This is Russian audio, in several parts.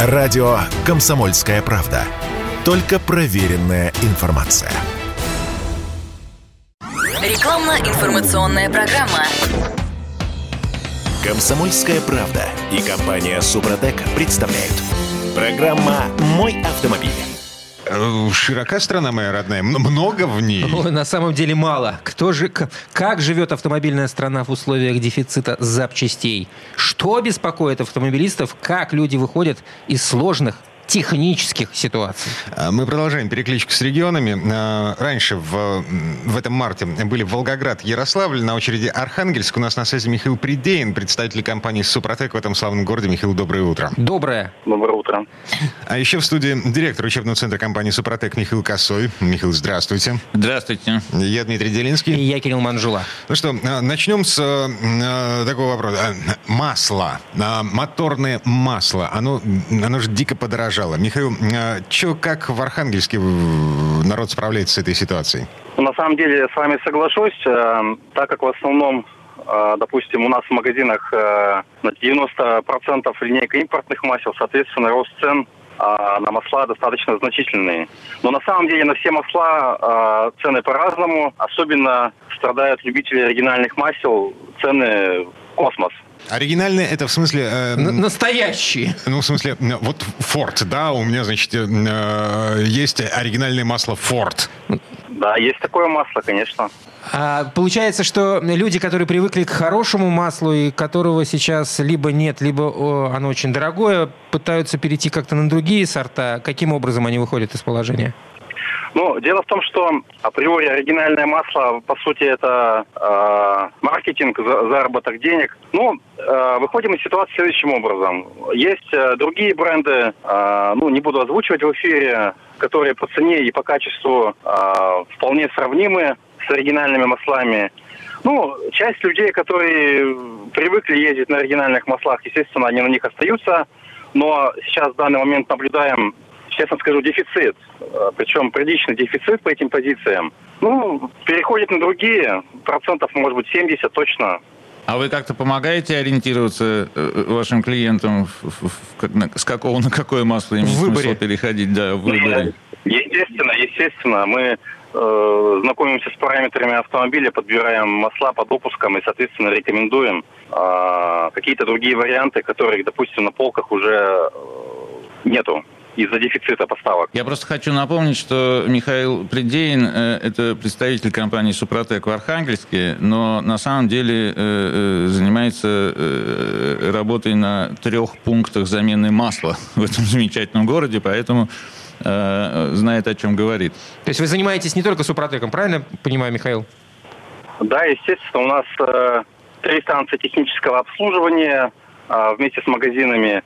Радио «Комсомольская правда». Только проверенная информация. Рекламно-информационная программа. «Комсомольская правда» и компания «Супротек» представляют. Программа «Мой автомобиль». Э, Широка страна моя родная, много в ней. Ой, на самом деле мало. Кто же, как живет автомобильная страна в условиях дефицита запчастей? Что беспокоит автомобилистов? Как люди выходят из сложных технических ситуаций? А, Мы продолжаем перекличку с регионами. А, Раньше, в, в этом марте, были Волгоград, Ярославль, на очереди Архангельск. У нас на связи Михаил Придеин, представитель компании «Супротек» в этом славном городе. Михаил, доброе утро. Доброе. Доброе утро. А еще в студии директор учебного центра компании «Супротек» Михаил Косой. Михаил, здравствуйте. Здравствуйте. Я Дмитрий И Делинский. я Кирилл Манжула. Ну что, а, начнем с такого вопроса. Масло, моторное масло, оно, оно же дико подорожало. Михаил, что, как в Архангельске народ справляется с этой ситуацией? На самом деле с вами соглашусь, э, так как в основном, э, допустим, у нас в магазинах э, на 90% линейка импортных масел, соответственно, рост цен на масла достаточно значительный. Но на самом деле на все масла цены по-разному. Особенно страдают любители оригинальных масел, цены космос. Оригинальное это в смысле... э, настоящие. ну, в смысле, вот Форд, да, у меня, значит, э, э, есть оригинальное масло Форд. Да, есть такое масло, конечно. А, получается, что люди, которые привыкли к хорошему маслу и которого сейчас либо нет, либо о, оно очень дорогое, пытаются перейти как-то на другие сорта. Каким образом они выходят из положения? Ну, дело в том, что априори оригинальное масло, по сути, это э, маркетинг, за- заработок денег. Ну, э, выходим из ситуации следующим образом. Есть э, другие бренды, э, ну, не буду озвучивать в эфире, которые по цене и по качеству э, вполне сравнимы с оригинальными маслами. Ну, часть людей, которые привыкли ездить на оригинальных маслах, естественно, они на них остаются. Но сейчас в данный момент наблюдаем честно скажу, дефицит. Э, Причем приличный дефицит по этим позициям. Ну, переходит на другие. Процентов, может быть, 70 точно. А вы как-то помогаете ориентироваться э, вашим клиентам, с какого на какое масло В выборе. смысл переходить? Да, в выборе. Естественно, естественно. Мы э, знакомимся с параметрами автомобиля, подбираем масла по допускам и, соответственно, рекомендуем э, какие-то другие варианты, которых, допустим, на полках уже э, нету из-за дефицита поставок. Я просто хочу напомнить, что Михаил Придеин э, это представитель компании «Супротек» в Архангельске, но на самом деле э, э, занимается э, работой на трех пунктах замены масла в этом замечательном городе, поэтому э, знает, о чем говорит. То есть вы занимаетесь не только супротеком, правильно понимаю, Михаил? Да, естественно, у нас э, три станции технического обслуживания э, вместе с магазинами.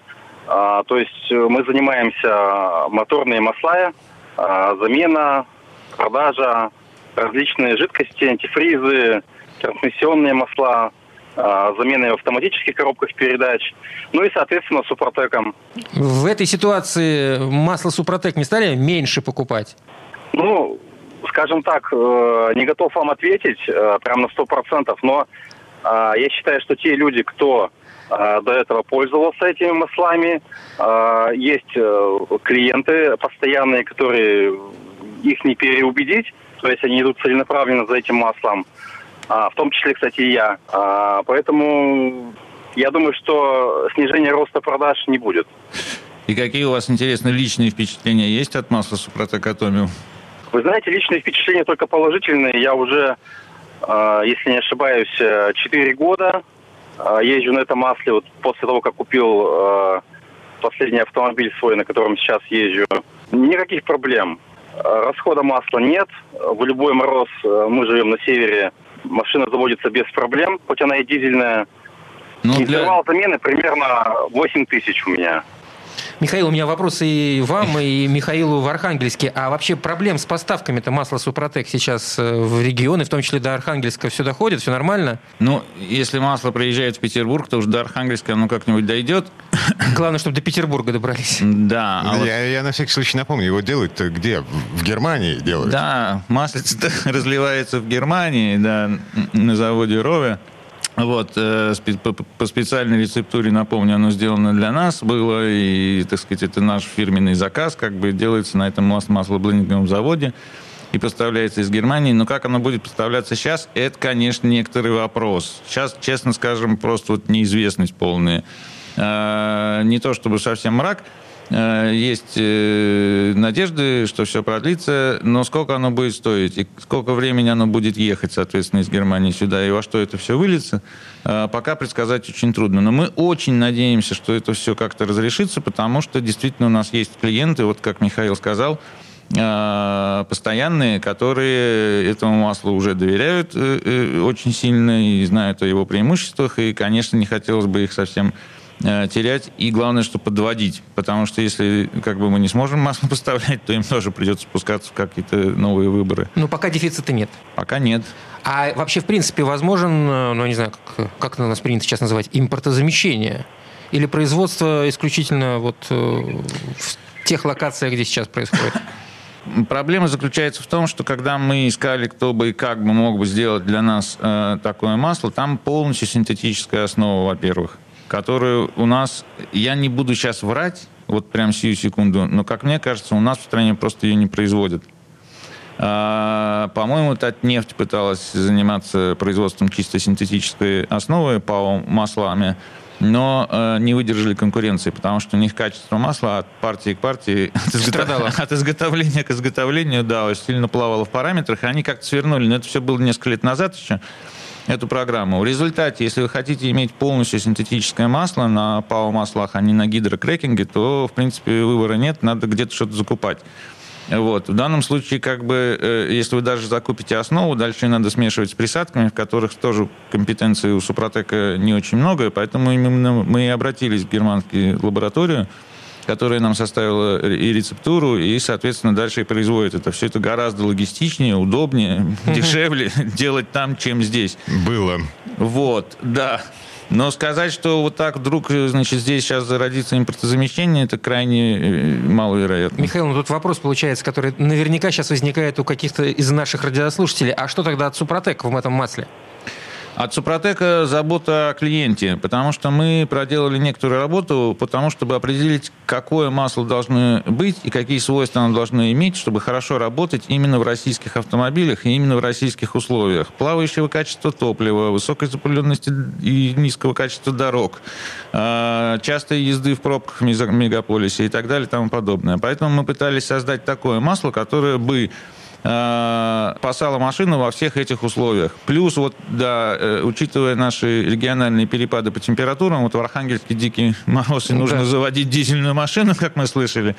А, то есть э, мы занимаемся моторные масла, а, замена, продажа, различные жидкости, антифризы, трансмиссионные масла, а, замены в автоматических коробках передач, ну и, соответственно, супротеком. В этой ситуации масло супротек не стали меньше покупать? Ну, скажем так, э, не готов вам ответить э, прям на сто процентов, но э, я считаю, что те люди, кто э, до этого пользовался этими маслами, э, есть э, клиенты постоянные, которые их не переубедить, то есть они идут целенаправленно за этим маслом, А, в том числе, кстати, и я. А, Поэтому я думаю, что снижения роста продаж не будет. И какие у вас, интересно, личные впечатления есть от масла «Супротек Атомиум»? Вы знаете, личные впечатления только положительные. Я уже, если не ошибаюсь, 4 года э, езжу на этом масле. Вот после того, как купил э, последний автомобиль свой, на котором сейчас езжу. Никаких проблем. Э, Расхода масла нет. В любой мороз, э, мы живем на севере, машина заводится без проблем, хоть она и дизельная. Ну, для... Интервал замены примерно 8 тысяч у меня. Михаил, у меня вопросы и вам, и Михаилу в Архангельске. А вообще проблем с поставками-то масла Супротек сейчас э, в регионы, в том числе до Архангельска, все доходит, все нормально? Ну, если масло приезжает в Петербург, то уж до Архангельска оно как-нибудь дойдет. Главное, чтобы до Петербурга добрались. Да, а вот- я, я на всякий случай напомню, его делают-то где? В в Германии делают? да, маслица разливается в Германии, да, на заводе Рове. Вот, э, по специальной рецептуре, напомню, оно сделано для нас было, и, так сказать, это наш фирменный заказ, как бы делается на этом маслоблендинговом заводе и поставляется из Германии. Но как оно будет поставляться сейчас, это, конечно, некоторый вопрос. Сейчас, честно скажем, просто вот неизвестность полная. А, не то чтобы совсем мрак, есть э, надежды, что все продлится, но сколько оно будет стоить и сколько времени оно будет ехать, соответственно, из Германии сюда, и во что это все выльется, э, пока предсказать очень трудно. Но мы очень надеемся, что это все как-то разрешится, потому что действительно у нас есть клиенты, вот как Михаил сказал, постоянные, которые этому маслу уже доверяют очень сильно и знают о его преимуществах, и, конечно, не хотелось бы их совсем Э, терять и главное, что подводить. Потому что если как бы мы не сможем масло поставлять, то им тоже придется спускаться в какие-то новые выборы. Но пока дефицита нет. Пока нет. А вообще, в принципе, возможен, э, ну, не знаю, как, как у нас принято сейчас называть, импортозамещение? Или производство исключительно вот э, в тех локациях, где сейчас происходит? Проблема заключается в том, что когда мы искали, кто бы и как бы мог бы сделать для нас э, такое масло, там полностью синтетическая основа, во-первых которую у нас, я не буду сейчас врать, вот прям сию секунду, но, как мне кажется, у нас в стране просто ее не производят. А, по-моему, Татнефть пыталась заниматься производством чисто синтетической основы ПАО маслами, но э, не выдержали конкуренции, потому что у них качество масла от партии к партии, от, изготов... от изготовления к изготовлению, да, сильно плавало в параметрах, и они как-то свернули, но это все было несколько лет назад еще, эту программу. В результате, если вы хотите иметь полностью синтетическое масло на ПАО-маслах, а не на гидрокрекинге, то, в принципе, выбора нет, надо где-то что-то закупать. Вот. В данном случае, как бы, э, если вы даже закупите основу, дальше надо смешивать с присадками, в которых тоже компетенции у Супротека не очень много, поэтому именно мы и обратились в германскую лабораторию, которая нам составила и рецептуру, и, соответственно, дальше и производит это. Все это гораздо логистичнее, удобнее, дешевле делать там, чем здесь. Было. Вот, да. Но сказать, что вот так вдруг, значит, здесь сейчас зародится импортозамещение, это крайне э, маловероятно. Михаил, ну тут вопрос получается, который наверняка сейчас возникает у каких-то из наших радиослушателей. А что тогда от Супротек в этом масле? От Супротека забота о клиенте, потому что мы проделали некоторую работу, потому чтобы определить, какое масло должно быть и какие свойства оно должно иметь, чтобы хорошо работать именно в российских автомобилях и именно в российских условиях. Плавающего качества топлива, высокой запыленности и низкого качества дорог, а, частой езды в пробках в мегаполисе и так далее и тому подобное. Поэтому мы пытались создать такое масло, которое бы э, спасала машину во всех этих условиях. Плюс, вот, да, э, учитывая наши региональные перепады по температурам, вот в Архангельске дикий мороз, и нужно да. заводить дизельную машину, как мы слышали,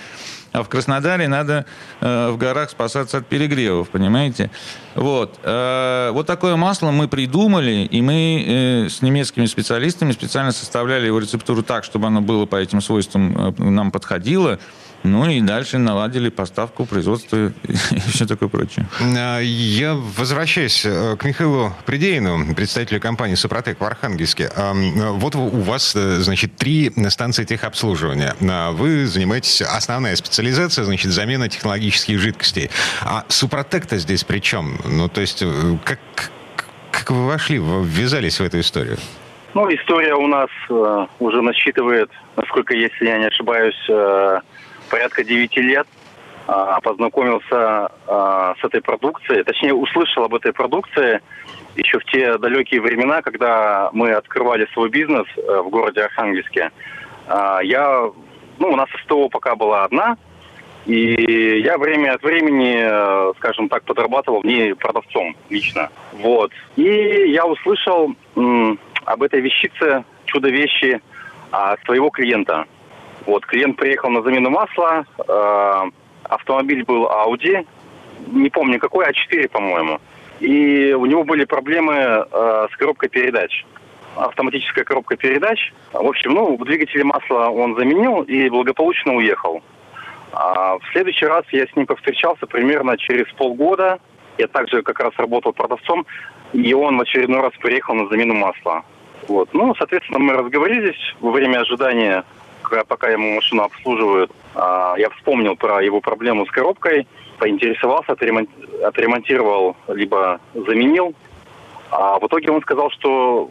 а в Краснодаре надо э, в горах спасаться от перегревов, понимаете? Вот. Э, вот такое масло мы придумали, и мы э, с немецкими специалистами специально составляли его рецептуру так, чтобы оно было по этим свойствам, э, нам подходило. Ну и дальше наладили поставку, производство и все такое прочее. А, я возвращаюсь э, к Михаилу Придеину, представителю компании «Супротек» в Архангельске. А, вот у вас, э, значит, три станции техобслуживания. А, вы занимаетесь, основная специализация, значит, замена технологических жидкостей. А «Супротек»-то здесь при чем? Ну, то есть, э, как, как вы вошли, ввязались в эту историю? Ну, история у нас э, уже насчитывает, насколько, если я не ошибаюсь, э, порядка 9 лет а, познакомился а, с этой продукцией, точнее услышал об этой продукции еще в те далекие времена, когда мы открывали свой бизнес э, в городе Архангельске. А, я, ну, у нас СТО пока была одна, и я время от времени, э, скажем так, подрабатывал в ней продавцом лично. Вот. И я услышал об этой вещице, чудо-вещи, своего клиента. Вот, клиент приехал на замену масла, э, автомобиль был Audi, не помню какой, А4, по-моему. И у него были проблемы э, с коробкой передач. Автоматическая коробка передач. В общем, ну, в двигателе масла он заменил и благополучно уехал. А в следующий раз я с ним повстречался примерно через полгода. Я также как раз работал продавцом, и он в очередной раз приехал на замену масла. Вот. Ну, соответственно, мы разговорились во время ожидания пока ему машину обслуживают, а, я вспомнил про его проблему с коробкой, поинтересовался, отремонтировал, либо заменил. А в итоге он сказал, что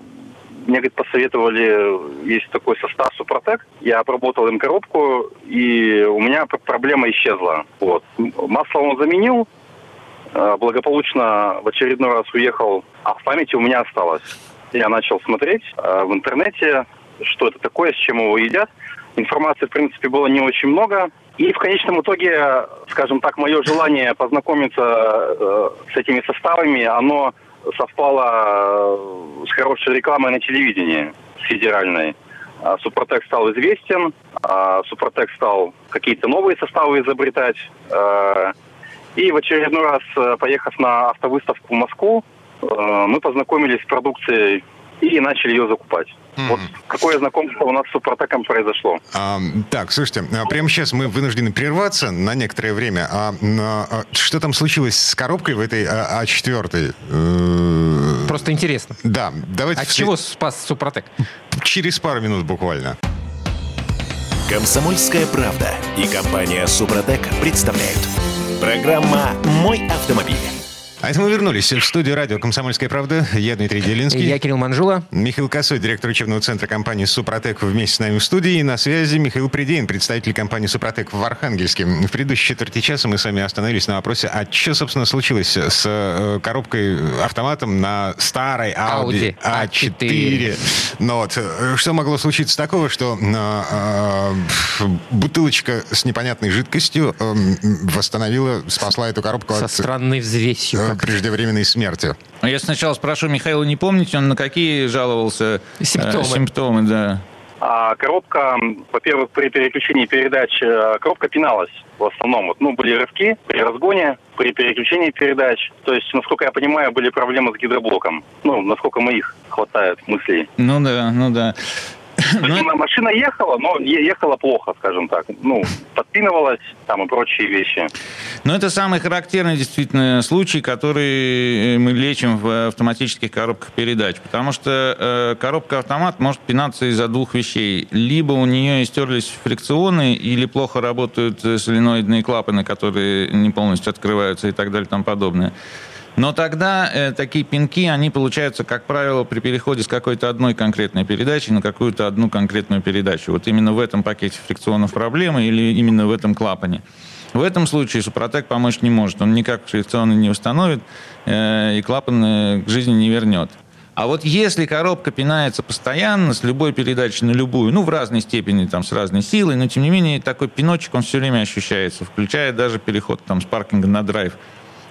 мне, говорит, посоветовали, есть такой состав Супротек. Я обработал им коробку, и у меня проблема исчезла. Вот. Масло он заменил, э, благополучно в очередной раз уехал, а в памяти у меня осталось. Я начал смотреть в интернете, что это такое, с чем его едят. Информации, в принципе, было не очень много. И в конечном итоге, скажем так, мое желание познакомиться э, с этими составами, оно совпало э, с хорошей рекламой на телевидении, с федеральной. А Супротек стал известен, а Супротек стал какие-то новые составы изобретать. Э, и в очередной раз, э, поехав на автовыставку в Москву, мы познакомились с продукцией и начали ее закупать. Mm-hmm. Вот какое знакомство у нас с Супротеком произошло. А, так, слушайте, а прямо сейчас мы вынуждены прерваться на некоторое время. А, а что там случилось с коробкой в этой А, А4? Э, Просто интересно. Да, давайте... От все... чего спас Супротек? Через пару минут буквально. Комсомольская правда и компания Супротек представляют. Программа «Мой автомобиль». А это мы вернулись в студию радио «Комсомольская правда». Я Дмитрий Делинский. Я Кирилл Манжула. Михаил Косой, директор учебного центра компании «Супротек» вместе с нами в студии. И на связи Михаил Придеин, представитель компании «Супротек» в Архангельске. В предыдущей четверти часа мы с вами остановились на вопросе, а что, собственно, случилось с э, коробкой автоматом на старой Audi, Audi A4. Ну вот, э, что могло случиться такого, что э, э, бутылочка с непонятной жидкостью э, восстановила, спасла эту коробку Со от... странной взвесью преждевременной смерти. А я сначала спрошу Михаила, не помните, он на какие жаловался э, симптомы? Э, симптомы, да. А коробка, во-первых, при переключении передач э, коробка пиналась в основном. Вот, ну, были рывки при разгоне, при переключении передач. То есть, насколько я понимаю, были проблемы с гидроблоком. Ну, насколько моих хватает мыслей. Ну да, ну да. Ну, машина ехала, но ехала плохо, скажем так. Ну, подпинывалась там и прочие вещи. Но это самый характерный действительно случай, который мы лечим в автоматических коробках передач. Потому что э, коробка автомат может пинаться из-за двух вещей. Либо у нее истерлись фрикционы, или плохо работают соленоидные клапаны, которые не полностью открываются и так далее и тому подобное. Но тогда э, такие пинки, они получаются, как правило, при переходе с какой-то одной конкретной передачи на какую-то одну конкретную передачу. Вот именно в этом пакете фрикционов проблемы или именно в этом клапане. В этом случае Супротек помочь не может. Он никак фрикционы не установит э, и клапан э, к жизни не вернет. А вот если коробка пинается постоянно, с любой передачи на любую, ну, в разной степени, там, с разной силой, но, тем не менее, такой пиночек, он все время ощущается, включая даже переход там, с паркинга на драйв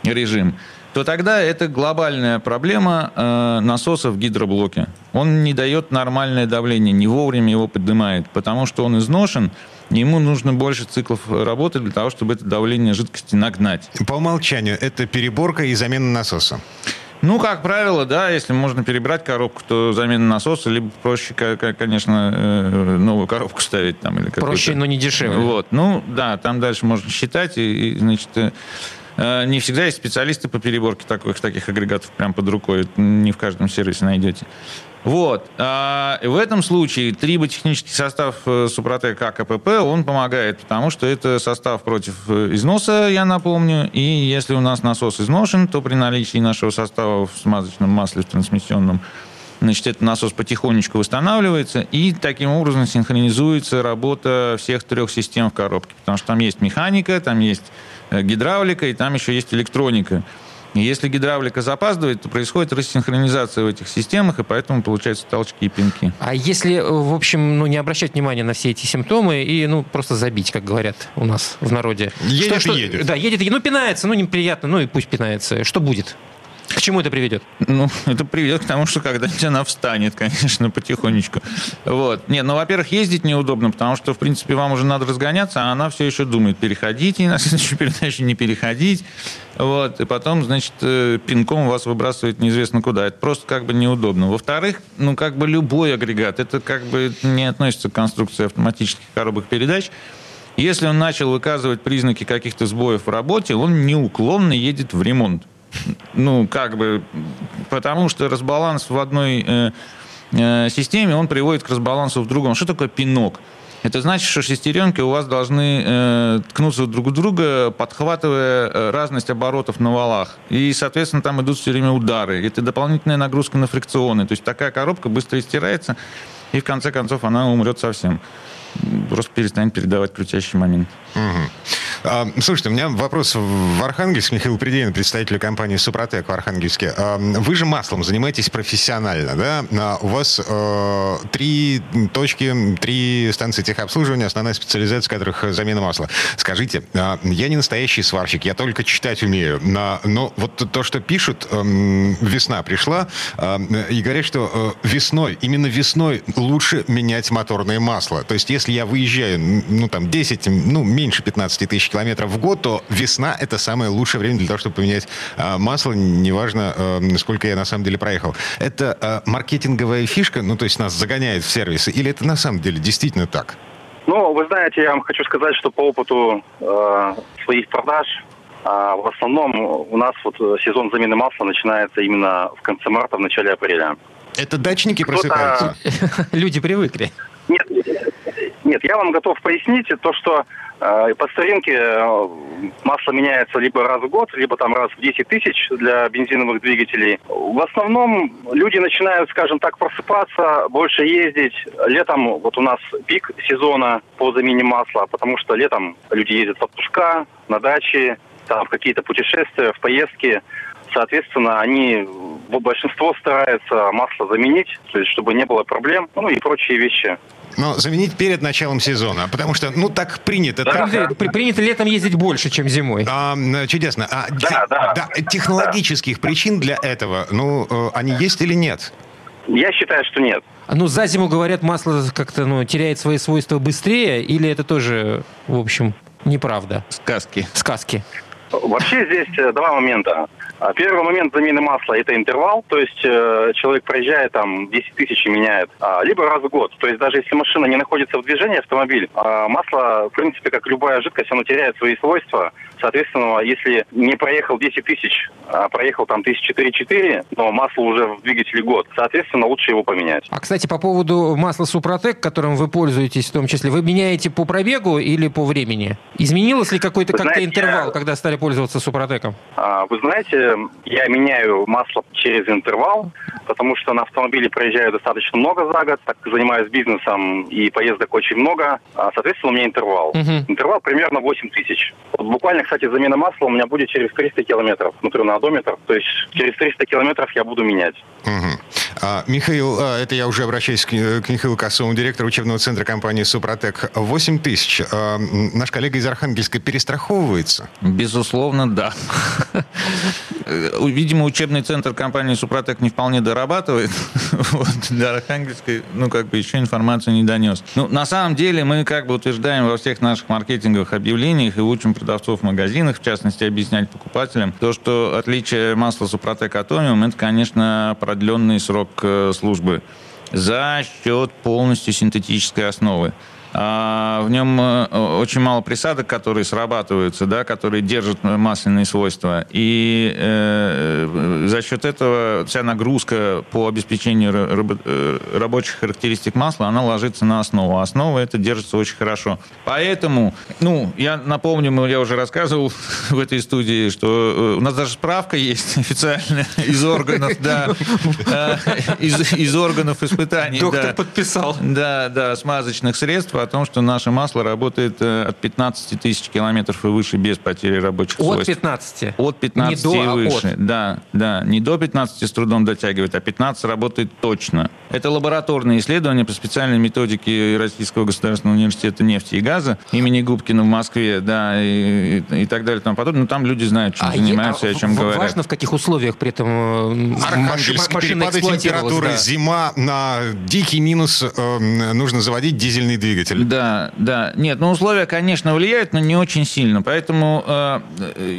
режим, то тогда это глобальная проблема э, насоса в гидроблоке. Он не дает нормальное давление, не вовремя его поднимает, потому что он изношен, ему нужно больше циклов работы для того, чтобы это давление жидкости нагнать. По умолчанию это переборка и замена насоса. Ну, как правило, да, если можно перебрать коробку, то замена насоса, либо проще, конечно, э, новую коробку ставить там. Или проще, но не дешевле. Вот, ну, да, там дальше можно считать, и, и значит, э, не всегда есть специалисты по переборке таких, таких агрегатов прямо под рукой. Это не в каждом сервисе найдете. Вот. А в этом случае триботехнический состав э, Супротек АКПП, он помогает, потому что это состав против э, износа, я напомню, и если у нас насос изношен, то при наличии нашего состава в смазочном масле в трансмиссионном, значит, этот насос потихонечку восстанавливается, и таким образом синхронизуется работа всех трех систем в коробке, потому что там есть механика, там есть Э, гидравлика, и там еще есть электроника. И если гидравлика запаздывает, то происходит рассинхронизация в этих системах, и поэтому получаются толчки и пинки. А если, э, в общем, ну, не обращать внимания на все эти симптомы и, ну, просто забить, как говорят у нас в народе? Едет что, и едет. Да, едет, ну, пинается, ну, неприятно, ну, и пусть пинается. Что будет? К чему это приведет? Ну, это приведет к тому, что когда-нибудь она встанет, конечно, потихонечку. Вот. Нет, ну, во-первых, ездить неудобно, потому что, в принципе, вам уже надо разгоняться, а она все еще думает, переходить и на следующую передачу не переходить. Вот. И потом, значит, э, пинком вас выбрасывает неизвестно куда. Это просто как бы неудобно. Во-вторых, ну, как бы любой агрегат, это как бы не относится к конструкции автоматических коробок передач. Если он начал выказывать признаки каких-то сбоев в работе, он неуклонно едет в ремонт. Ну, как бы, потому что разбаланс в одной э, э, системе, он приводит к разбалансу в другом. Что такое пинок? Это значит, что шестеренки у вас должны э, ткнуться друг у друга, подхватывая э, разность оборотов на валах. И, соответственно, там идут все время удары. Это дополнительная нагрузка на фрикционы. То есть такая коробка быстро истирается, и в конце концов она умрет совсем. Просто перестанет передавать крутящий момент. Угу. А, слушайте, у меня вопрос в Архангельск. Михаил Придеин, представитель компании «Супротек» в Архангельске. А, вы же маслом занимаетесь профессионально, да? А у вас э, три точки, три станции техобслуживания, основная специализация которых замена масла. Скажите, э, я не настоящий сварщик, я только читать умею, но, но вот то, что пишут, э, весна пришла, э, и говорят, что э, весной, именно весной лучше менять моторное масло. То есть, если я выезжаю, ну, там, 10, ну, меньше 15 тысяч километров в год, то весна – это самое лучшее время для того, чтобы поменять э, масло, неважно, э, сколько я на самом деле проехал. Это э, маркетинговая фишка, ну, то есть нас загоняет в сервисы, или это на самом деле действительно так? Ну, вы знаете, я вам хочу сказать, что по опыту э, своих продаж а в основном у нас вот сезон замены масла начинается именно в конце марта, в начале апреля. Это дачники просыпаются? Люди привыкли. Нет, нет, я вам готов пояснить то, что э, по старинке э, масло меняется либо раз в год, либо там раз в 10 тысяч для бензиновых двигателей. В основном люди начинают, скажем так, просыпаться, больше ездить. Летом вот у нас пик сезона по замене масла, потому что летом люди ездят в отпуска, на даче, там, в какие-то путешествия, в поездки. Соответственно, они, большинство старается масло заменить, то есть чтобы не было проблем, ну и прочие вещи. Но заменить перед началом сезона, потому что, ну, так принято. Да, так... да. Принято летом ездить больше, чем зимой. А, чудесно. А, да, те... да. да. Технологических да. причин для этого, ну, э, они есть или нет? Я считаю, что нет. Ну, за зиму, говорят, масло как-то ну, теряет свои свойства быстрее, или это тоже, в общем, неправда? Сказки. Сказки. Вообще здесь э, два момента. А первый момент замены масла – это интервал, то есть э, человек проезжает там 10 тысяч и меняет, а, либо раз в год. То есть даже если машина не находится в движении, автомобиль, а масло, в принципе, как любая жидкость, оно теряет свои свойства. Соответственно, если не проехал 10 тысяч, а проехал там тысячи 4-4, но масло уже в двигателе год, соответственно, лучше его поменять. А, кстати, по поводу масла Супротек, которым вы пользуетесь в том числе, вы меняете по пробегу или по времени? Изменилось ли какой-то как-то интервал, когда стали пользоваться Супротеком? А, вы знаете, я меняю масло через интервал, потому что на автомобиле проезжаю достаточно много за год, так как занимаюсь бизнесом и поездок очень много. А, соответственно, у меня интервал. Угу. Интервал примерно 8 тысяч. Вот буквально, кстати, замена масла у меня будет через 300 километров внутри на одометр. То есть через 300 километров я буду менять. Угу. А, Михаил, а, это я уже обращаюсь к, Михаилу Косову, директору учебного центра компании «Супротек». 8 тысяч. А, наш коллега из Архангельска перестраховывается? Безусловно, да. Видимо, учебный центр компании «Супротек» не вполне дорабатывает. вот, до Архангельской, ну, как бы еще информацию не донес. Ну, на самом деле, мы как бы утверждаем во всех наших маркетинговых объявлениях и учим продавцов в магазинах, в частности, объяснять покупателям, то, что отличие масла «Супротек» Атомиум, это, конечно, продленный срок э, службы за счет полностью синтетической основы. А, в нем э, очень мало присадок, которые срабатываются, да, которые держат масляные свойства. И э, за счет этого вся нагрузка по обеспечению раб, э, рабочих характеристик масла, она ложится на основу. А основа это держится очень хорошо. Поэтому, ну, я напомню, я уже рассказывал в этой студии, что у нас даже справка есть официальная из органов, да, из, из органов испытаний. Доктор подписал. Да, да, смазочных средств о том, что наше масло работает э, от 15 тысяч километров и выше без потери рабочих от свойств. От 15? От 15 не и до, выше. А от. Да, да. Не до 15 с трудом дотягивает, а 15 работает точно. Это лабораторные исследования по специальной методике Российского государственного университета нефти и газа имени Губкина в Москве, да, и, и, и так далее и тому подобное. Но там люди знают, чем а занимаются е... и о чем говорят. Важно, в каких условиях при этом Архангельск, перепады температуры, да. зима, на дикий минус э, нужно заводить дизельный двигатель. Да, да. Нет, ну условия, конечно, влияют, но не очень сильно. Поэтому э,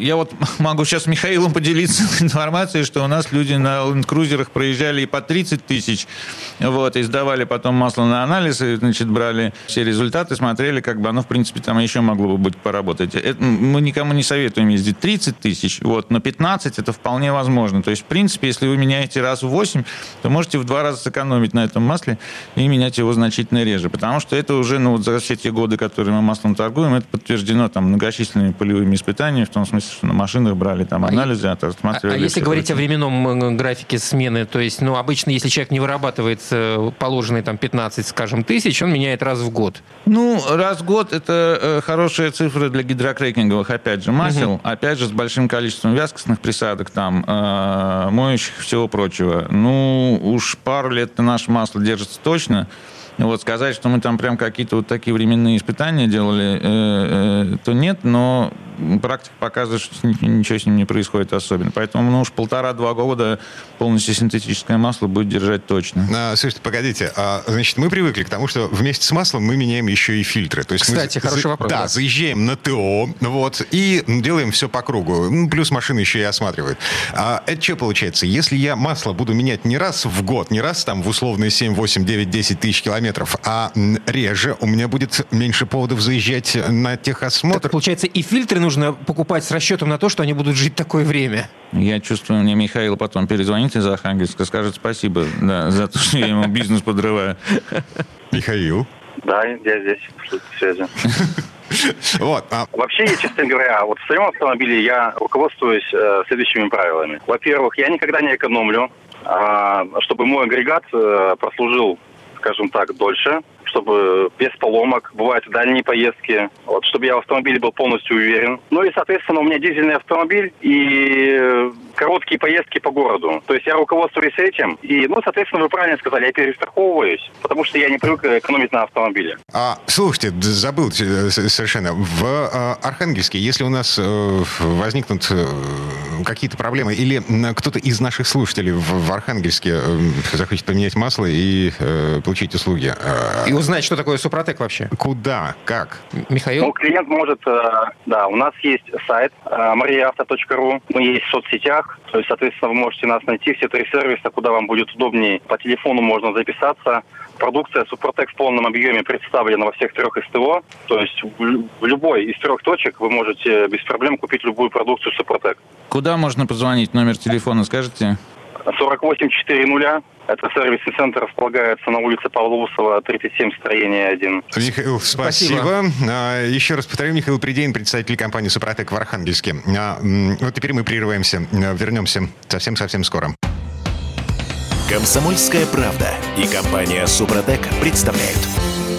я вот могу сейчас с Михаилом поделиться информацией, что у нас люди на ленд-крузерах проезжали и по 30 тысяч, вот, и сдавали потом масло на анализ, и, значит, брали все результаты, смотрели, как бы оно, в принципе, там еще могло бы быть поработать. Это, мы никому не советуем ездить 30 тысяч, вот, но 15 это вполне возможно. То есть, в принципе, если вы меняете раз в 8, то можете в два раза сэкономить на этом масле и менять его значительно реже, потому что это уже но вот за все те годы, которые мы маслом торгуем, это подтверждено там многочисленными полевыми испытаниями, в том смысле, что на машинах брали там анализы, а, а если говорить о временном графике смены, то есть, ну, обычно, если человек не вырабатывает э, положенные там 15, скажем, тысяч, он меняет раз в год. Ну, раз в год это э, хорошая цифра для гидрокрекинговых, опять же, масел, угу. опять же, с большим количеством вязкостных присадок там, э, моющих, всего прочего. Ну, уж пару лет наше масло держится точно. Вот сказать, что мы там прям какие-то вот такие временные испытания делали, э, э, то нет, но практика показывает, что ничего с ним не происходит особенно. Поэтому, ну уж полтора-два года полностью синтетическое масло будет держать точно. А, слушайте, погодите. А, значит, мы привыкли к тому, что вместе с маслом мы меняем еще и фильтры. То есть Кстати, мы, хороший за, вопрос. Да, да, заезжаем на ТО, вот, и делаем все по кругу. Ну, плюс машины еще и осматривают. А, это что получается? Если я масло буду менять не раз в год, не раз там в условные 7, 8, 9, 10 тысяч километров, а реже, у меня будет меньше поводов заезжать на техосмотр. Так, получается, и фильтры нужно покупать с расчетом на то, что они будут жить такое время. Я чувствую, мне Михаил потом перезвонит из Архангельска, скажет спасибо да, за то, что я ему бизнес подрываю. Михаил? Да, я здесь, в связи. Вот. А... Вообще, честно говоря, вот в своем автомобиле я руководствуюсь э, следующими правилами. Во-первых, я никогда не экономлю, э, чтобы мой агрегат э, прослужил, скажем так, дольше чтобы без поломок. Бывают дальние поездки. Вот, чтобы я в автомобиле был полностью уверен. Ну и, соответственно, у меня дизельный автомобиль и э, короткие поездки по городу. То есть я руководствуюсь этим. И, ну, соответственно, вы правильно сказали, я перестраховываюсь, потому что я не привык экономить на автомобиле. А, слушайте, забыл э, совершенно. В э, Архангельске, если у нас возникнут какие-то проблемы, или кто-то из наших слушателей в Архангельске захочет поменять масло и получить услуги. И узнать, что такое Супротек вообще. Куда? Как? Михаил? Ну, клиент может, да, у нас есть сайт mariaauto.ru, мы есть в соцсетях, то есть, соответственно, вы можете нас найти, все три сервиса, куда вам будет удобнее. По телефону можно записаться. Продукция Супротек в полном объеме представлена во всех трех СТО. То есть в любой из трех точек вы можете без проблем купить любую продукцию Супротек. Куда можно позвонить? Номер телефона скажете? 4840. Это сервисный центр располагается на улице Павлоусова, 37, строение 1. Михаил, спасибо. спасибо. А, еще раз повторю, Михаил Придейн, представитель компании «Супротек» в Архангельске. А, вот теперь мы прерываемся. А, вернемся совсем-совсем скоро. Комсомольская правда и компания «Супротек» представляют.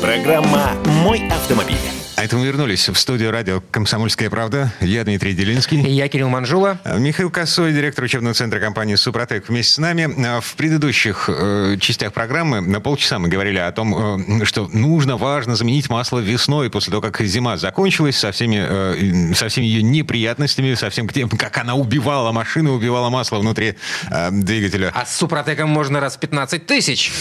Программа «Мой автомобиль». А это мы вернулись в студию радио «Комсомольская правда». Я Дмитрий Делинский. И я Кирилл Манжула. Михаил Косой, директор учебного центра компании «Супротек» вместе с нами. В предыдущих э, частях программы на полчаса мы говорили о том, э, что нужно, важно заменить масло весной, после того, как зима закончилась, со всеми, э, со всеми ее неприятностями, со всем тем, как она убивала машину, убивала масло внутри э, двигателя. А с «Супротеком» можно раз в 15 тысяч.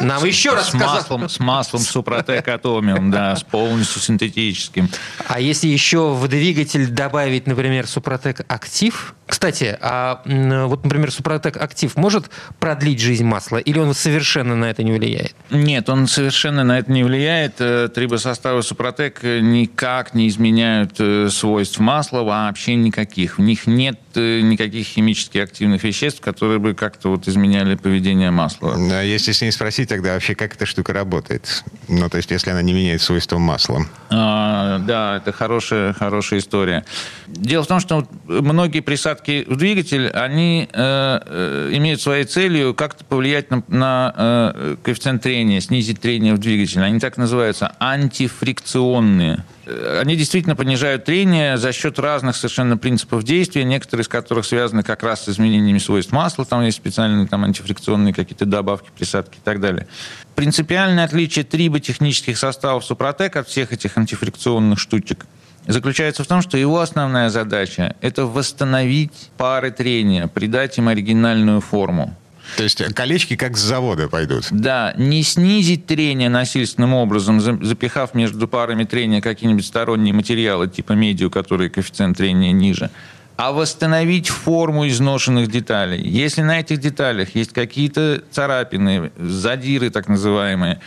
Нам еще раз с маслом, с маслом Супротек Атомиум, да, с полностью синтетическим. А если еще в двигатель добавить, например, Супротек Актив? Кстати, а вот, например, Супротек Актив может продлить жизнь масла или он совершенно на это не влияет? Нет, он совершенно на это не влияет. Э, трибосоставы Супротек никак не изменяют э, свойств масла, вообще никаких. В них нет э, никаких химически активных веществ, которые бы как-то вот изменяли поведение масла. А если с ней спросить, спросить тогда вообще, как эта штука работает. Ну, то есть, если она не меняет свойства масла. А, да, это хорошая, хорошая история. Дело в том, что многие присадки в двигатель, они э, э, имеют своей целью как-то повлиять на, на э, коэффициент трения, снизить трение в двигателе. Они так называются антифрикционные. Э, они действительно понижают трение за счет разных совершенно принципов действия, некоторые из которых связаны как раз с изменениями свойств масла, там есть специальные там, антифрикционные какие-то добавки, присадки и так далее. Принципиальное отличие триботехнических составов Супротек от всех этих антифрикционных штучек заключается в том, что его основная задача – это восстановить пары трения, придать им оригинальную форму. То есть колечки как с завода пойдут. Да, не снизить трение насильственным образом, запихав между парами трения какие-нибудь сторонние материалы, типа медиа, у которой коэффициент трения ниже, а восстановить форму изношенных деталей. Если на этих деталях есть какие-то царапины, задиры так называемые,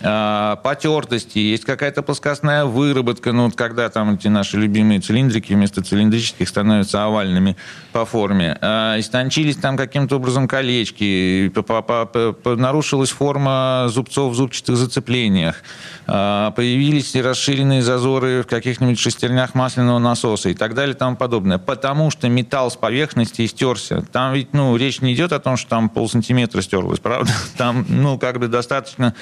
э, потертости, есть какая-то плоскостная выработка, ну, вот когда там эти наши любимые цилиндрики вместо цилиндрических становятся овальными по форме. Э, истончились там каким-то образом колечки, нарушилась форма зубцов в зубчатых зацеплениях, э, появились расширенные зазоры в каких-нибудь шестернях масляного насоса и так далее и тому подобное. Потому что металл с поверхности истерся. Там ведь, ну, речь не идет о том, что там полсантиметра стерлось, правда? Там, ну, как бы достаточно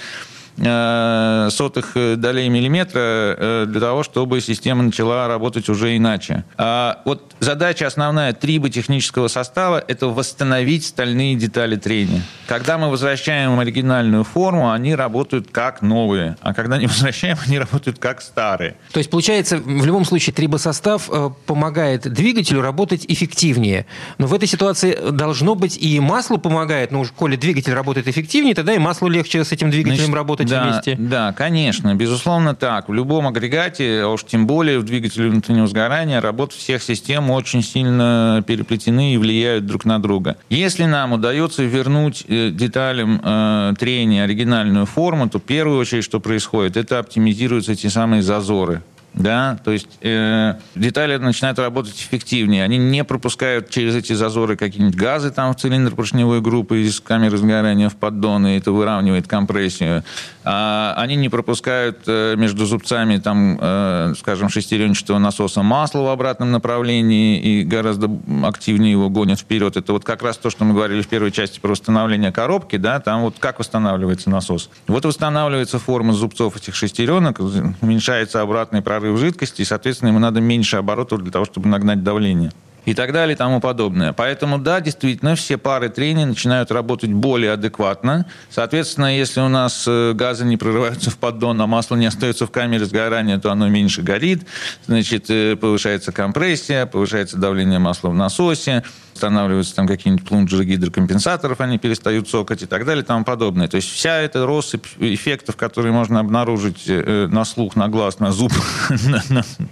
сотых э, долей миллиметра э, для того, чтобы система начала работать уже иначе. А вот задача основная триботехнического состава – это восстановить стальные детали трения. Когда мы возвращаем им оригинальную форму, они работают как новые, а когда не возвращаем, они работают как старые. То есть, получается, в любом случае трибосостав помогает двигателю работать эффективнее. Но в этой ситуации должно быть и масло помогает, но уж коли двигатель работает эффективнее, тогда и маслу легче с этим двигателем Значит, работать работать да, вместе? Да, конечно, безусловно так. В любом агрегате, а уж тем более в двигателе внутреннего сгорания, работа всех систем очень сильно переплетены и влияют друг на друга. Если нам удается вернуть э, деталям э, трения оригинальную форму, то в первую очередь, что происходит, это оптимизируются эти самые зазоры да, то есть э, детали начинают работать эффективнее, они не пропускают через эти зазоры какие-нибудь газы там в цилиндр поршневой группы из камеры сгорания в поддон, и это выравнивает компрессию. А они не пропускают э, между зубцами там, э, скажем, шестеренчатого насоса масла в обратном направлении и гораздо активнее его гонят вперед. Это вот как раз то, что мы говорили в первой части про восстановление коробки, да, там вот как восстанавливается насос. Вот восстанавливается форма зубцов этих шестеренок, уменьшается обратный прорыв в жидкости, и, соответственно, ему надо меньше оборотов для того, чтобы нагнать давление и так далее и тому подобное. Поэтому, да, действительно, все пары трения начинают работать более адекватно. Соответственно, если у нас э, газы не прорываются в поддон, а масло не остается в камере сгорания, то оно меньше горит, значит, э, повышается компрессия, повышается давление масла в насосе, устанавливаются там какие-нибудь плунжеры гидрокомпенсаторов, они перестают цокать и так далее и тому подобное. То есть вся эта россыпь эффектов, которые можно обнаружить э, на слух, на глаз, на зуб,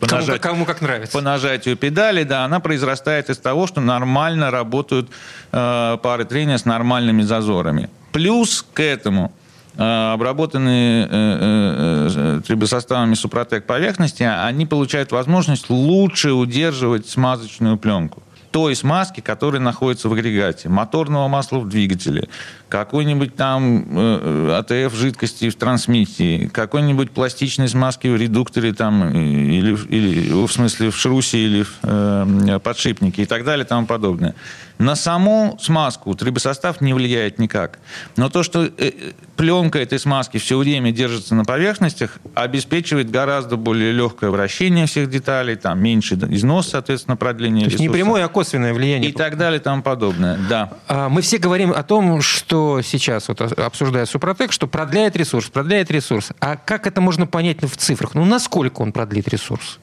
по, кому, нажатию, кому как нравится. по нажатию педали, да, она произрастает из того, что нормально работают э, пары трения с нормальными зазорами. Плюс к этому э, обработанные э, э, трибосоставами Супротек поверхности, они получают возможность лучше удерживать смазочную пленку той смазки, которая находится в агрегате, моторного масла в двигателе, какой-нибудь там э, АТФ жидкости в трансмиссии, какой-нибудь пластичной смазки в редукторе там, или, или в смысле в шрусе или в э, подшипнике и так далее и тому подобное. На саму смазку трибосостав не влияет никак. Но то, что э, пленка этой смазки все время держится на поверхностях, обеспечивает гораздо более легкое вращение всех деталей, там меньше износ, соответственно, продление То есть не прямое, а косвенное влияние. И так далее и тому подобное, да. А, мы все говорим о том, что сейчас, вот, обсуждая Супротек, что продляет ресурс, продляет ресурс. А как это можно понять в цифрах? Ну, насколько он продлит ресурс?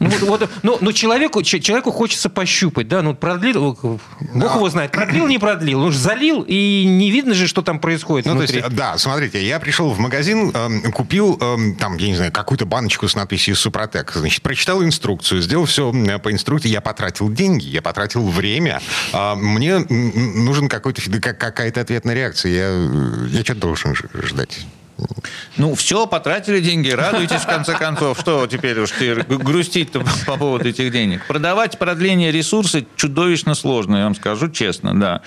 Ну, вот, ну, ну человеку, человеку хочется пощупать, да, ну, продлил, Бог его знает, продлил, не продлил, же залил, и не видно же, что там происходит ну, внутри. Есть, да, смотрите, я пришел в магазин, э, купил, э, там, я не знаю, какую-то баночку с надписью «Супротек», значит, прочитал инструкцию, сделал все по инструкции, я потратил деньги, я потратил время, э, мне нужен какой-то, какая-то ответная реакция, я, я что-то должен ждать. Ну, все, потратили деньги, радуйтесь в конце концов. Что теперь уж грустить по поводу этих денег? Продавать продление ресурса чудовищно сложно, я вам скажу честно, да.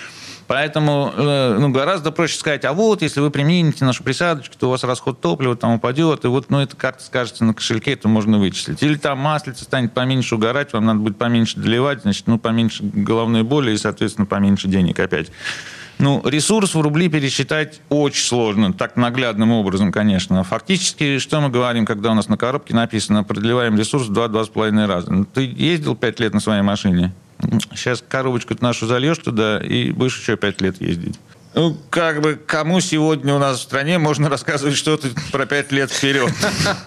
Поэтому э, ну, гораздо проще сказать, а вот, если вы примените нашу присадочку, то у вас расход топлива там упадет, и вот, ну, это как-то скажется на кошельке, это можно вычислить. Или там маслица станет поменьше угорать, вам надо будет поменьше доливать, значит, ну, поменьше головной боли и, соответственно, поменьше денег опять. Ну, ресурс в рубли пересчитать очень сложно, так наглядным образом, конечно. Фактически, что мы говорим, когда у нас на коробке написано «продлеваем ресурс в 2-2,5 раза». Ну, ты ездил 5 лет на своей машине? Сейчас коробочку нашу зальешь туда и будешь еще 5 лет ездить. Ну, как бы, кому сегодня у нас в стране можно рассказывать что-то про пять лет вперед?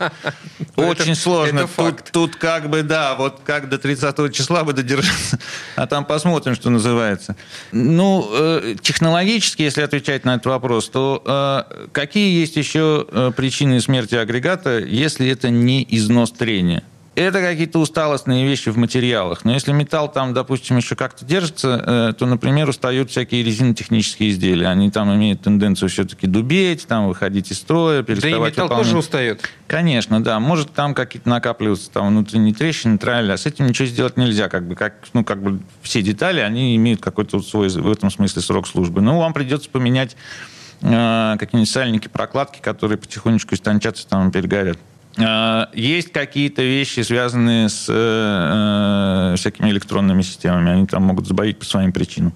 Очень сложно. Тут как бы, да, вот как до 30 числа бы додержаться, а там посмотрим, что называется. Ну, э, технологически, если отвечать на этот вопрос, то э, какие есть еще э, причины смерти агрегата, если это не износ трения? Это какие-то усталостные вещи в материалах. Но если металл там, допустим, еще как-то держится, э, то, например, устают всякие резинотехнические изделия. Они там имеют тенденцию все-таки дубеть, там выходить из строя, Да и переставать металл выполнять. тоже устает. Конечно, да. Может там какие-то накапливаться там внутренние трещины, тралли, а с этим ничего сделать нельзя. Как бы, как, ну, как бы все детали, они имеют какой-то свой, в этом смысле, срок службы. Ну, вам придется поменять э, какие-нибудь сальники, прокладки, которые потихонечку истончатся, там перегорят. Э, Есть какие-то вещи, связанные с э, э, всякими электронными системами. Они там могут сбоить по своим причинам.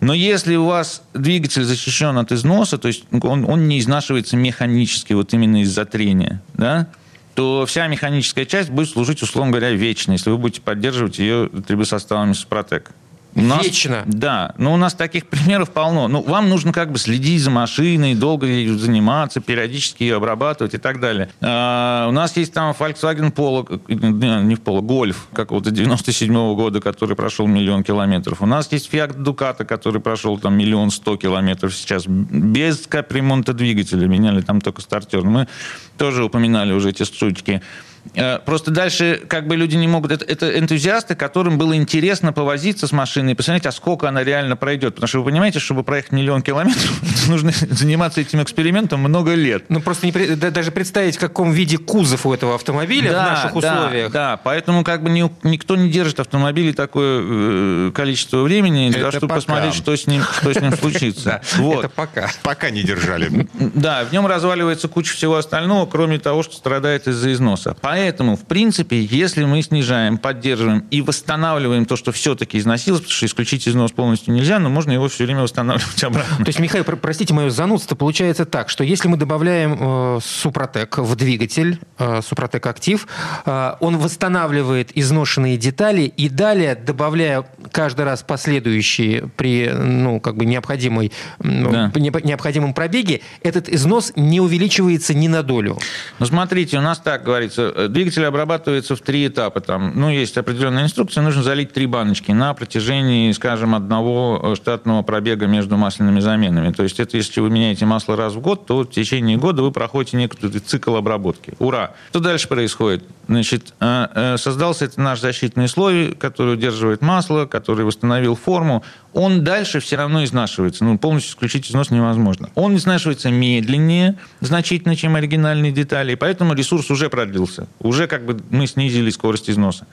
Но если у вас двигатель защищен от износа, то есть он, он не изнашивается механически, вот именно из-за трения, да, то вся механическая часть будет служить, условно говоря, вечно, если вы будете поддерживать ее трибосоставами Супротек. У нас- Вечно? Да. Но у нас таких примеров полно. Ну, вам нужно как бы следить за машиной, долго ею заниматься, периодически ее обрабатывать и так далее. А, у нас есть там Volkswagen Polo, э, не не Polo, Golf какого-то 97 года, который прошел миллион километров. У нас есть Fiat Ducato, который прошел там миллион сто километров сейчас, без капремонта двигателя. Меняли там только стартер. Мы тоже упоминали уже эти штучки. Э, Просто дальше как бы люди не могут... Это, это энтузиасты, которым было интересно повозиться с машиной и посмотреть, а сколько она реально пройдет. Потому что вы понимаете, чтобы проехать миллион километров, нужно заниматься этим экспериментом много лет. Ну, просто не да- даже представить, в каком виде кузов у этого автомобиля в наших да, условиях. Да, поэтому как бы ни- никто не держит автомобили такое э, количество времени для того, чтобы пока. посмотреть, что с ним, что с ним случится. Вот. Это пока. Пока не держали. Да, в нем разваливается куча всего остального, кроме того, что страдает из-за износа. Поэтому, в принципе, если мы снижаем, поддерживаем и восстанавливаем то, что все-таки износилось, потому что исключить износ полностью нельзя, но можно его все время восстанавливать обратно. То есть, Михаил, про- простите мое занудство, получается так, что если мы добавляем э, Супротек в двигатель, э, Супротек Актив, э, он восстанавливает изношенные детали и далее, добавляя каждый раз последующие при ну, как бы необходимой, ну, Да. не- необходимом пробеге, этот износ не увеличивается ни на долю. Ну, смотрите, у нас так говорится, э, двигатель обрабатывается в три этапа. Там, ну, есть определенная инструкция, нужно залить три баночки на протяжении, скажем, одного э, штатного пробега между масляными заменами. То есть это если вы меняете масло раз в год, то в течение года вы проходите некоторый цикл обработки. Ура! Что дальше происходит? Значит, э, э, создался это наш защитный слой, который удерживает масло, который восстановил форму. Он дальше все равно изнашивается. Ну, полностью исключить износ невозможно. Он изнашивается медленнее значительно, чем оригинальные детали, и поэтому ресурс уже продлился. Уже как бы мы снизили скорость износа.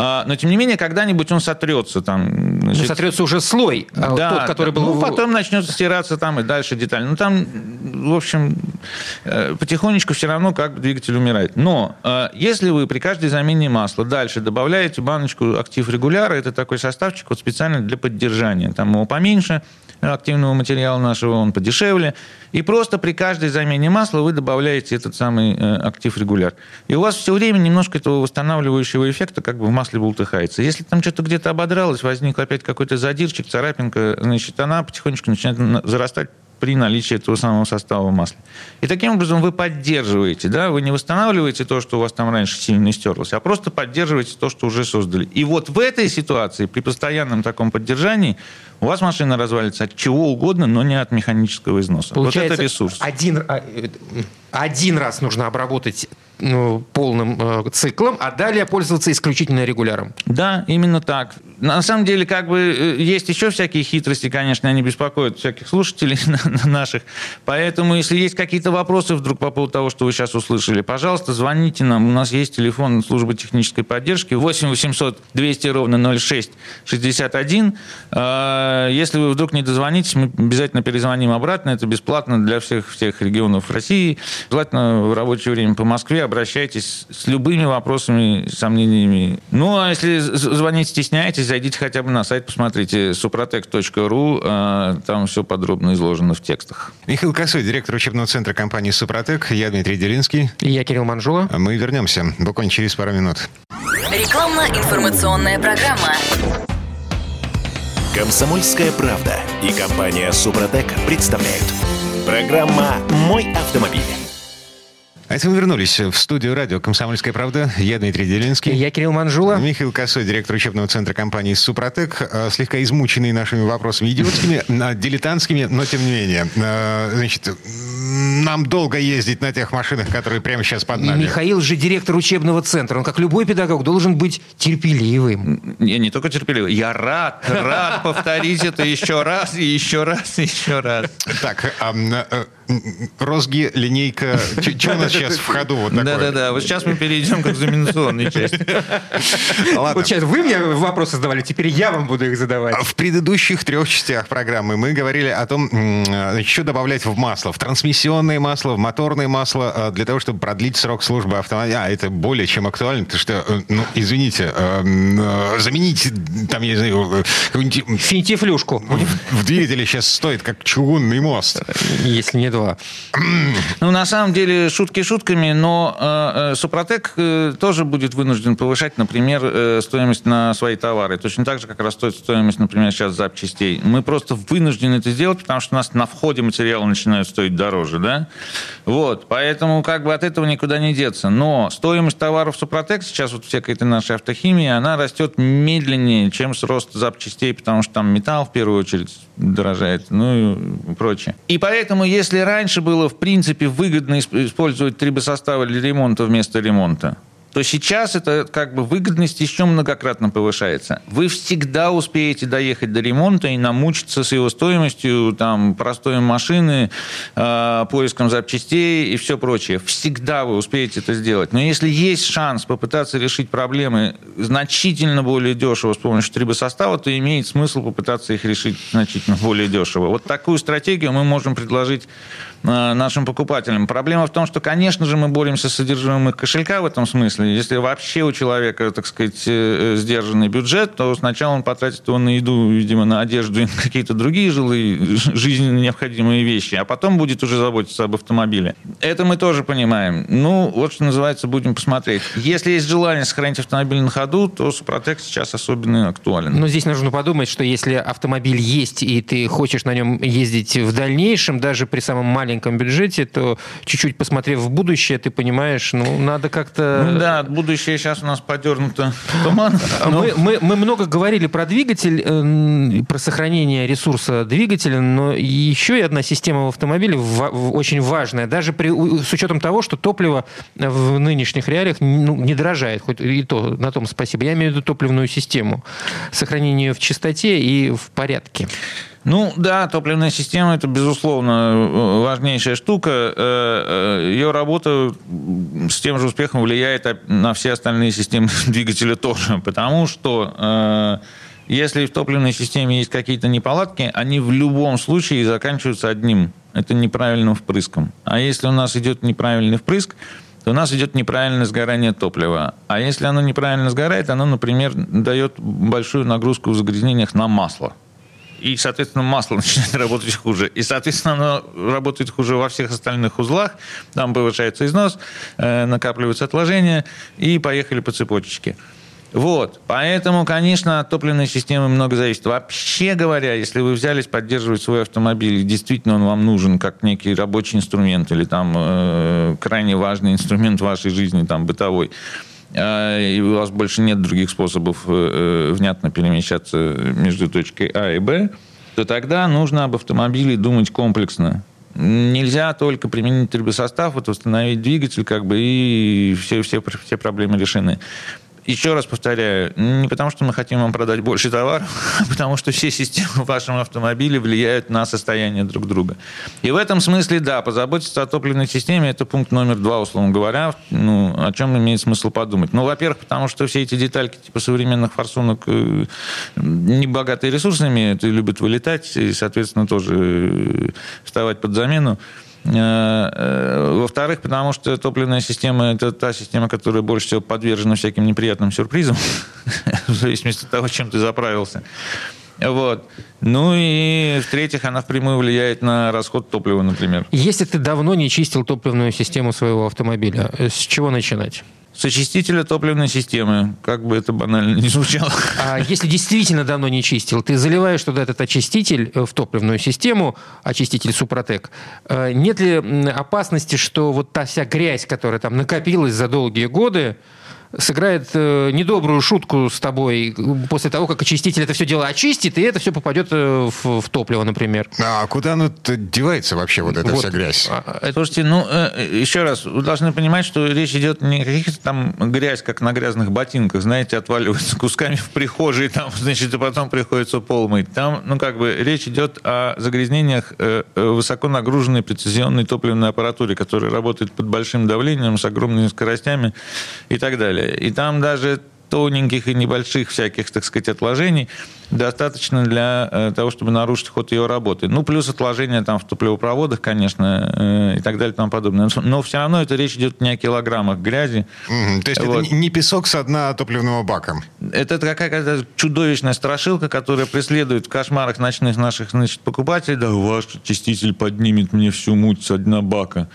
А, Но, тем не менее, когда-нибудь он сотрется. Там, Ну, значит, сотрется уже слой, а да, тот, который был... Ну, потом начнет стираться там и дальше детали. Ну, там, в общем, э, потихонечку все равно как двигатель умирает. Но э, если вы при каждой замене масла дальше добавляете баночку актив регуляра, это такой составчик вот специально для поддержания. Там его поменьше, активного материала нашего, он подешевле. И просто при каждой замене масла вы добавляете этот самый э, актив регуляр. И у вас все время немножко этого восстанавливающего эффекта как бы в масле бултыхается. Если там что-то где-то ободралось, возник опять какой-то задирчик, царапинка, значит, она потихонечку начинает на- зарастать при наличии этого самого состава в масле. И таким образом вы поддерживаете, да, вы не восстанавливаете то, что у вас там раньше сильно стерлось, а просто поддерживаете то, что уже создали. И вот в этой ситуации, при постоянном таком поддержании, у вас машина развалится от чего угодно, но не от механического износа. Получается, вот это ресурс. Один, а, э, один раз нужно обработать полным э, циклом, а далее пользоваться исключительно регуляром. Да, именно так. На самом деле, как бы э, есть еще всякие хитрости, конечно, они беспокоят всяких слушателей наших. Поэтому, если есть какие-то вопросы вдруг по поводу того, что вы сейчас услышали, пожалуйста, звоните нам. У нас есть телефон службы технической поддержки 8 800 200 ровно 06 61. А, Если вы вдруг не дозвонитесь, мы обязательно перезвоним обратно. Это бесплатно для всех, всех регионов России. Желательно в рабочее время по Москве обращайтесь с любыми вопросами, сомнениями. Ну, а если звонить стесняетесь, зайдите хотя бы на сайт, посмотрите suprotec.ru, а, там все подробно изложено в текстах. Михаил Косой, директор учебного центра компании «Супротек». Я Дмитрий Делинский. И я Кирилл Манжула. Мы вернемся буквально через пару минут. Рекламно-информационная программа. Комсомольская правда и компания Супротек представляют. Программа «Мой автомобиль». А это мы вернулись в студию радио «Комсомольская правда». Я Дмитрий Делинский. я Кирилл Манжула. Михаил Косой, директор учебного центра компании «Супротек», э, слегка измученный нашими вопросами идиотскими, э, дилетантскими, но тем не менее. Э, Значит, нам долго ездить на тех машинах, которые прямо сейчас под нами. Михаил же директор учебного центра. Он, как любой педагог, должен быть терпеливым. Я не только терпеливый, я рад, рад повторить это еще раз, и еще раз, и еще раз. Так, Розги, линейка. Что у нас сейчас в ходу вот такое? Да-да-да, вот сейчас мы перейдем к экзаменационной части. Ладно. Вот сейчас вы мне вопросы задавали, теперь я вам буду их задавать. В предыдущих трех частях программы мы говорили о том, э, что добавлять в масло, в трансмиссионное масло, в моторное масло, э, для того, чтобы продлить срок службы автомобиля. А, это более чем актуально, потому что, э, ну, извините, заменить, там, я не знаю, какую-нибудь... Финтифлюшку. В двигателе сейчас стоит, как чугунный мост. Если нет 2. Ну, на самом деле, шутки шутками, но э, э, Супротек э, тоже будет вынужден повышать, например, э, стоимость на свои товары. Точно так же, как растет стоимость, например, сейчас запчастей. Мы просто вынуждены это сделать, потому что у нас на входе материалы начинают стоить дороже, да? Вот, поэтому как бы от этого никуда не деться. Но стоимость товаров Супротек, сейчас вот всякая эта наша автохимия, она растет медленнее, чем с рост запчастей, потому что там металл в первую очередь дорожает, ну и прочее. И поэтому, если раньше было, в принципе, выгодно исп- использовать трибосоставы для ремонта вместо ремонта, то сейчас это как бы выгодность еще многократно повышается. Вы всегда успеете доехать до ремонта и намучиться с его стоимостью, там, простоем машины, э, поиском запчастей и все прочее. Всегда вы успеете это сделать. Но если есть шанс попытаться решить проблемы значительно более дешево с помощью трибосостава, то имеет смысл попытаться их решить значительно более дешево. Вот такую стратегию мы можем предложить э, нашим покупателям. Проблема в том, что, конечно же, мы боремся с содержимым кошелька в этом смысле. Если вообще у человека, так сказать, э, э, сдержанный бюджет, то сначала он потратит его на еду, видимо, на одежду и на какие-то другие жилые, жизненно необходимые вещи, а потом будет уже заботиться об автомобиле. Это мы тоже понимаем. Ну, вот что называется, будем посмотреть. Если есть желание сохранить автомобиль на ходу, то Супротек сейчас особенно актуален. Но здесь нужно подумать, что если автомобиль есть, и ты хочешь на нем ездить в дальнейшем, даже при самом маленьком бюджете, то чуть-чуть посмотрев в будущее, ты понимаешь, ну, надо как-то... Ну да, будущее сейчас у нас подернуто туманом. А но- Мы, мы, мы много говорили про двигатель, э, про сохранение ресурса двигателя, но еще и одна система в автомобиле очень важная, даже при, с учетом того, что топливо в нынешних реалиях ну, не дорожает, хоть и то, на том спасибо. Я имею в виду топливную систему, сохранение ее в чистоте и в порядке. Ну да, топливная система это безусловно э, важнейшая штука. Э, э, Ее работа с тем же успехом влияет на все остальные системы двигателя тоже, потому что если в топливной системе есть какие-то неполадки, они в любом случае заканчиваются одним. Это неправильным впрыском. А если у нас идет неправильный впрыск, то у нас идет неправильное сгорание топлива. А если оно неправильно сгорает, оно, например, дает большую нагрузку в загрязнениях на масло. И, соответственно, масло начинает работать хуже. И, соответственно, оно работает хуже во всех остальных узлах. Там повышается износ, э, накапливаются отложения, и поехали по цепочечке. Вот. Поэтому, конечно, от топливной системы много зависит. Вообще говоря, если вы взялись поддерживать свой автомобиль, и действительно он вам нужен как некий рабочий инструмент или там э, крайне важный инструмент вашей жизни, там, бытовой, и у вас больше нет других способов э, э, внятно перемещаться между точкой А и Б, то тогда нужно об автомобиле думать комплексно. Нельзя только применить трибосостав, вот установить двигатель, как бы, и все, все, все проблемы решены. Еще раз повторяю, не потому что мы хотим вам продать больше товаров, а потому что все системы в вашем автомобиле влияют на состояние друг друга. И в этом смысле, да, позаботиться о топливной системе – это пункт номер два, условно говоря, ну, о чем имеет смысл подумать. Ну, во-первых, потому что все эти детальки типа современных форсунок э, не богатые ресурсами, это любят вылетать, и, соответственно, тоже э, вставать под замену. Э, э, Во-вторых, потому что топливная система – это та система, которая больше всего подвержена всяким неприятным сюрпризам, в зависимости от того, чем ты заправился. Вот. Ну и в-третьих, она впрямую влияет на расход топлива, например. Если ты давно не чистил топливную систему своего автомобиля, э, с чего начинать? С очистителя топливной системы, как бы это банально не звучало. А если действительно давно не чистил, ты заливаешь туда этот очиститель э, в топливную систему, очиститель Супротек, э, нет ли опасности, что вот та вся грязь, которая там накопилась за долгие годы, сыграет э, недобрую шутку с тобой после того, как очиститель это все дело очистит, и это все попадет э, в, в топливо, например. А куда оно девается вообще, вот эта Вот. вся грязь? А, это- Слушайте, ну, э, еще раз, вы должны понимать, что речь идет не о каких-то там грязь, как на грязных ботинках, знаете, отваливаются кусками в прихожей, там, значит, и потом приходится пол мыть. Там, ну, как бы, речь идет о загрязнениях высоко нагруженной прецизионной топливной аппаратуре, которая работает под большим давлением, с огромными скоростями и так далее. И там даже тоненьких и небольших всяких, так сказать, отложений достаточно для э, того, чтобы нарушить ход ее работы. Ну, плюс отложения там в топливопроводах, конечно, э, и так далее и тому подобное. Но все равно это речь идет не о килограммах грязи. Мгм, То есть Вот. это не песок со дна топливного бака. Это какая-то чудовищная страшилка, которая преследует в кошмарах ночных наших значит, покупателей. Да, ваш очиститель поднимет мне всю муть со дна бака.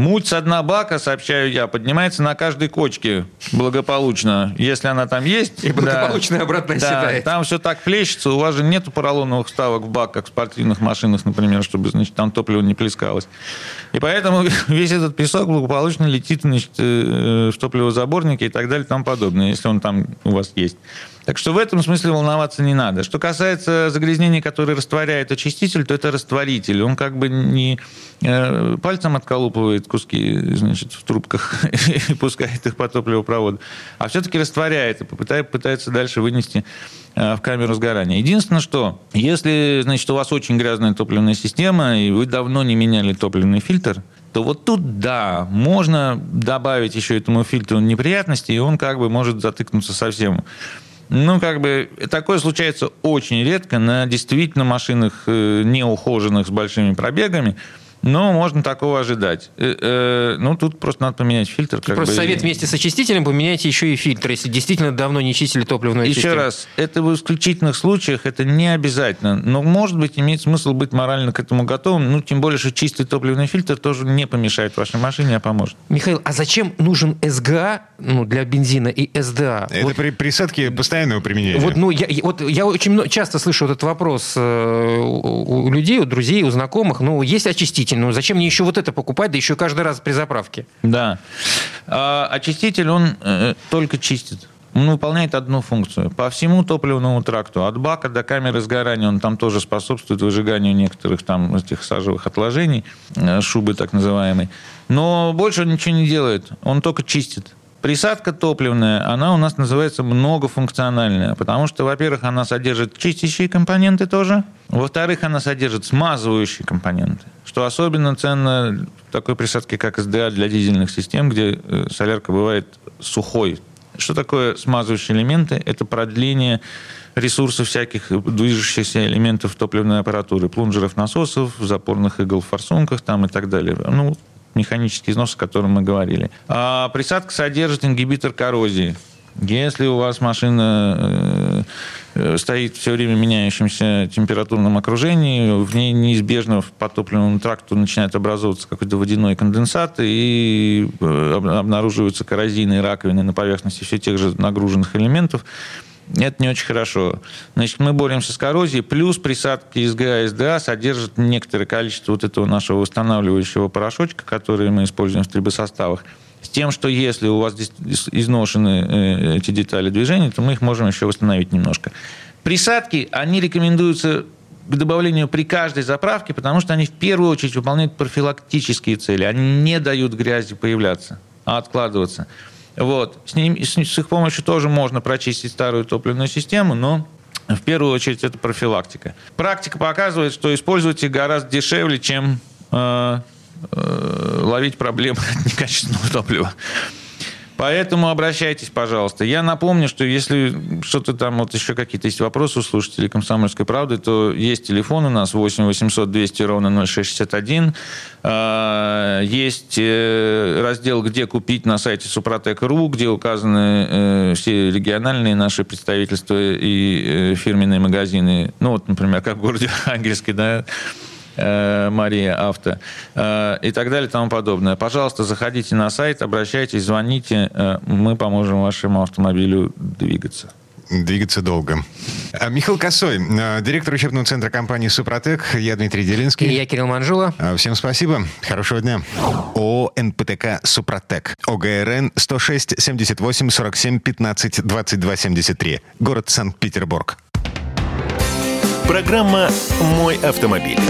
Муть со дна бака, сообщаю я, поднимается на каждой кочке благополучно, если она там есть. И благополучно обратно да, оседает. там все так плещется, у вас же нету поролоновых вставок в бак, как в спортивных машинах, например, чтобы, значит, там топливо не плескалось. И поэтому весь этот песок благополучно летит, значит, э, в топливозаборники и так далее и тому подобное, если он там у вас есть. Так что в этом смысле волноваться не надо. Что касается загрязнений, которые растворяет очиститель, то это растворитель. Он как бы не э, пальцем отколупывает куски значит, в трубках и пускает их по топливопроводу, а все-таки растворяет и пытается дальше вынести э, в камеру сгорания. Единственное, что если значит, у вас очень грязная топливная система, и вы давно не меняли топливный фильтр, то вот тут, да, можно добавить еще этому фильтру неприятностей, и он как бы может затыкнуться совсем. Ну, как бы, такое случается очень редко на действительно машинах э, неухоженных с большими пробегами, но можно такого ожидать. Э, э, Ну, тут просто надо поменять фильтр. как Просто бы, совет вместе с очистителем поменяйте еще и фильтр, если действительно давно не чистили топливную Еще систему. раз, это в исключительных случаях, это не обязательно. Но, может быть, имеет смысл быть морально к этому готовым. Ну, тем более, что чистый топливный фильтр тоже не помешает вашей машине, а поможет. Михаил, а зачем нужен СГА ну, для бензина и СДА? Это Вот- при присадке постоянного применения. Вот, ну, я, вот я очень часто слышу этот вопрос э, у, у людей, у друзей, у знакомых. Ну, есть очиститель, ну, зачем мне еще вот это покупать, да еще каждый раз при заправке? Да. А очиститель, он э, только чистит. Он выполняет одну функцию. По всему топливному тракту, от бака до камеры сгорания, он там тоже способствует выжиганию некоторых там этих сажевых отложений, э, шубы так называемой. Но больше он ничего не делает. Он только чистит. Присадка топливная, она у нас называется многофункциональная, потому что, во-первых, она содержит чистящие компоненты тоже, во-вторых, она содержит смазывающие компоненты, что особенно ценно в такой присадке, как СДА для дизельных систем, где э, солярка бывает сухой. Что такое смазывающие элементы? Это продление ресурсов всяких движущихся элементов топливной аппаратуры, плунжеров, насосов, запорных игл в форсунках там и так далее. Ну, механический износ, о котором мы говорили. А присадка содержит ингибитор коррозии. Если у вас машина э, стоит все время в меняющемся температурном окружении, в ней неизбежно по топливному тракту начинает образовываться какой-то водяной конденсат, и э, об- обнаруживаются коррозийные раковины на поверхности все тех же нагруженных элементов, это не очень хорошо. Значит, мы боремся с коррозией, плюс присадки СГА и СДА содержат некоторое количество вот этого нашего восстанавливающего порошочка, который мы используем в трибосоставах, с тем, что если у вас здесь изношены э, эти детали движения, то мы их можем еще восстановить немножко. Присадки, они рекомендуются к добавлению при каждой заправке, потому что они в первую очередь выполняют профилактические цели. Они не дают грязи появляться, а откладываться. Вот. С, ним, с, с их помощью тоже можно прочистить старую топливную систему, но в первую очередь это профилактика. Практика показывает, что использовать их гораздо дешевле, чем э, ловить проблемы от некачественного топлива. Поэтому обращайтесь, пожалуйста. Я напомню, что если что-то там, вот еще какие-то есть вопросы у слушателей «Комсомольской правды», то есть телефон у нас 8 800 200 ровно 0661. А, Есть э, раздел «Где купить» на сайте Супротек.ру, где указаны э, все региональные наши представительства и э, фирменные магазины. Ну, вот, например, как в городе Архангельске, да, э, Мария Авто э, и так далее и тому подобное. Пожалуйста, заходите на сайт, обращайтесь, звоните, э, мы поможем вашему автомобилю двигаться. двигаться долго. А, Михаил Косой, директор учебного центра компании «Супротек». Я Дмитрий Делинский. И я Кирилл Манжула. А, Всем спасибо. Хорошего дня. ООО «НПТК Супротек». ОГРН 106 78 47 15 22 73. Город Санкт-Петербург. Программа «Мой автомобиль».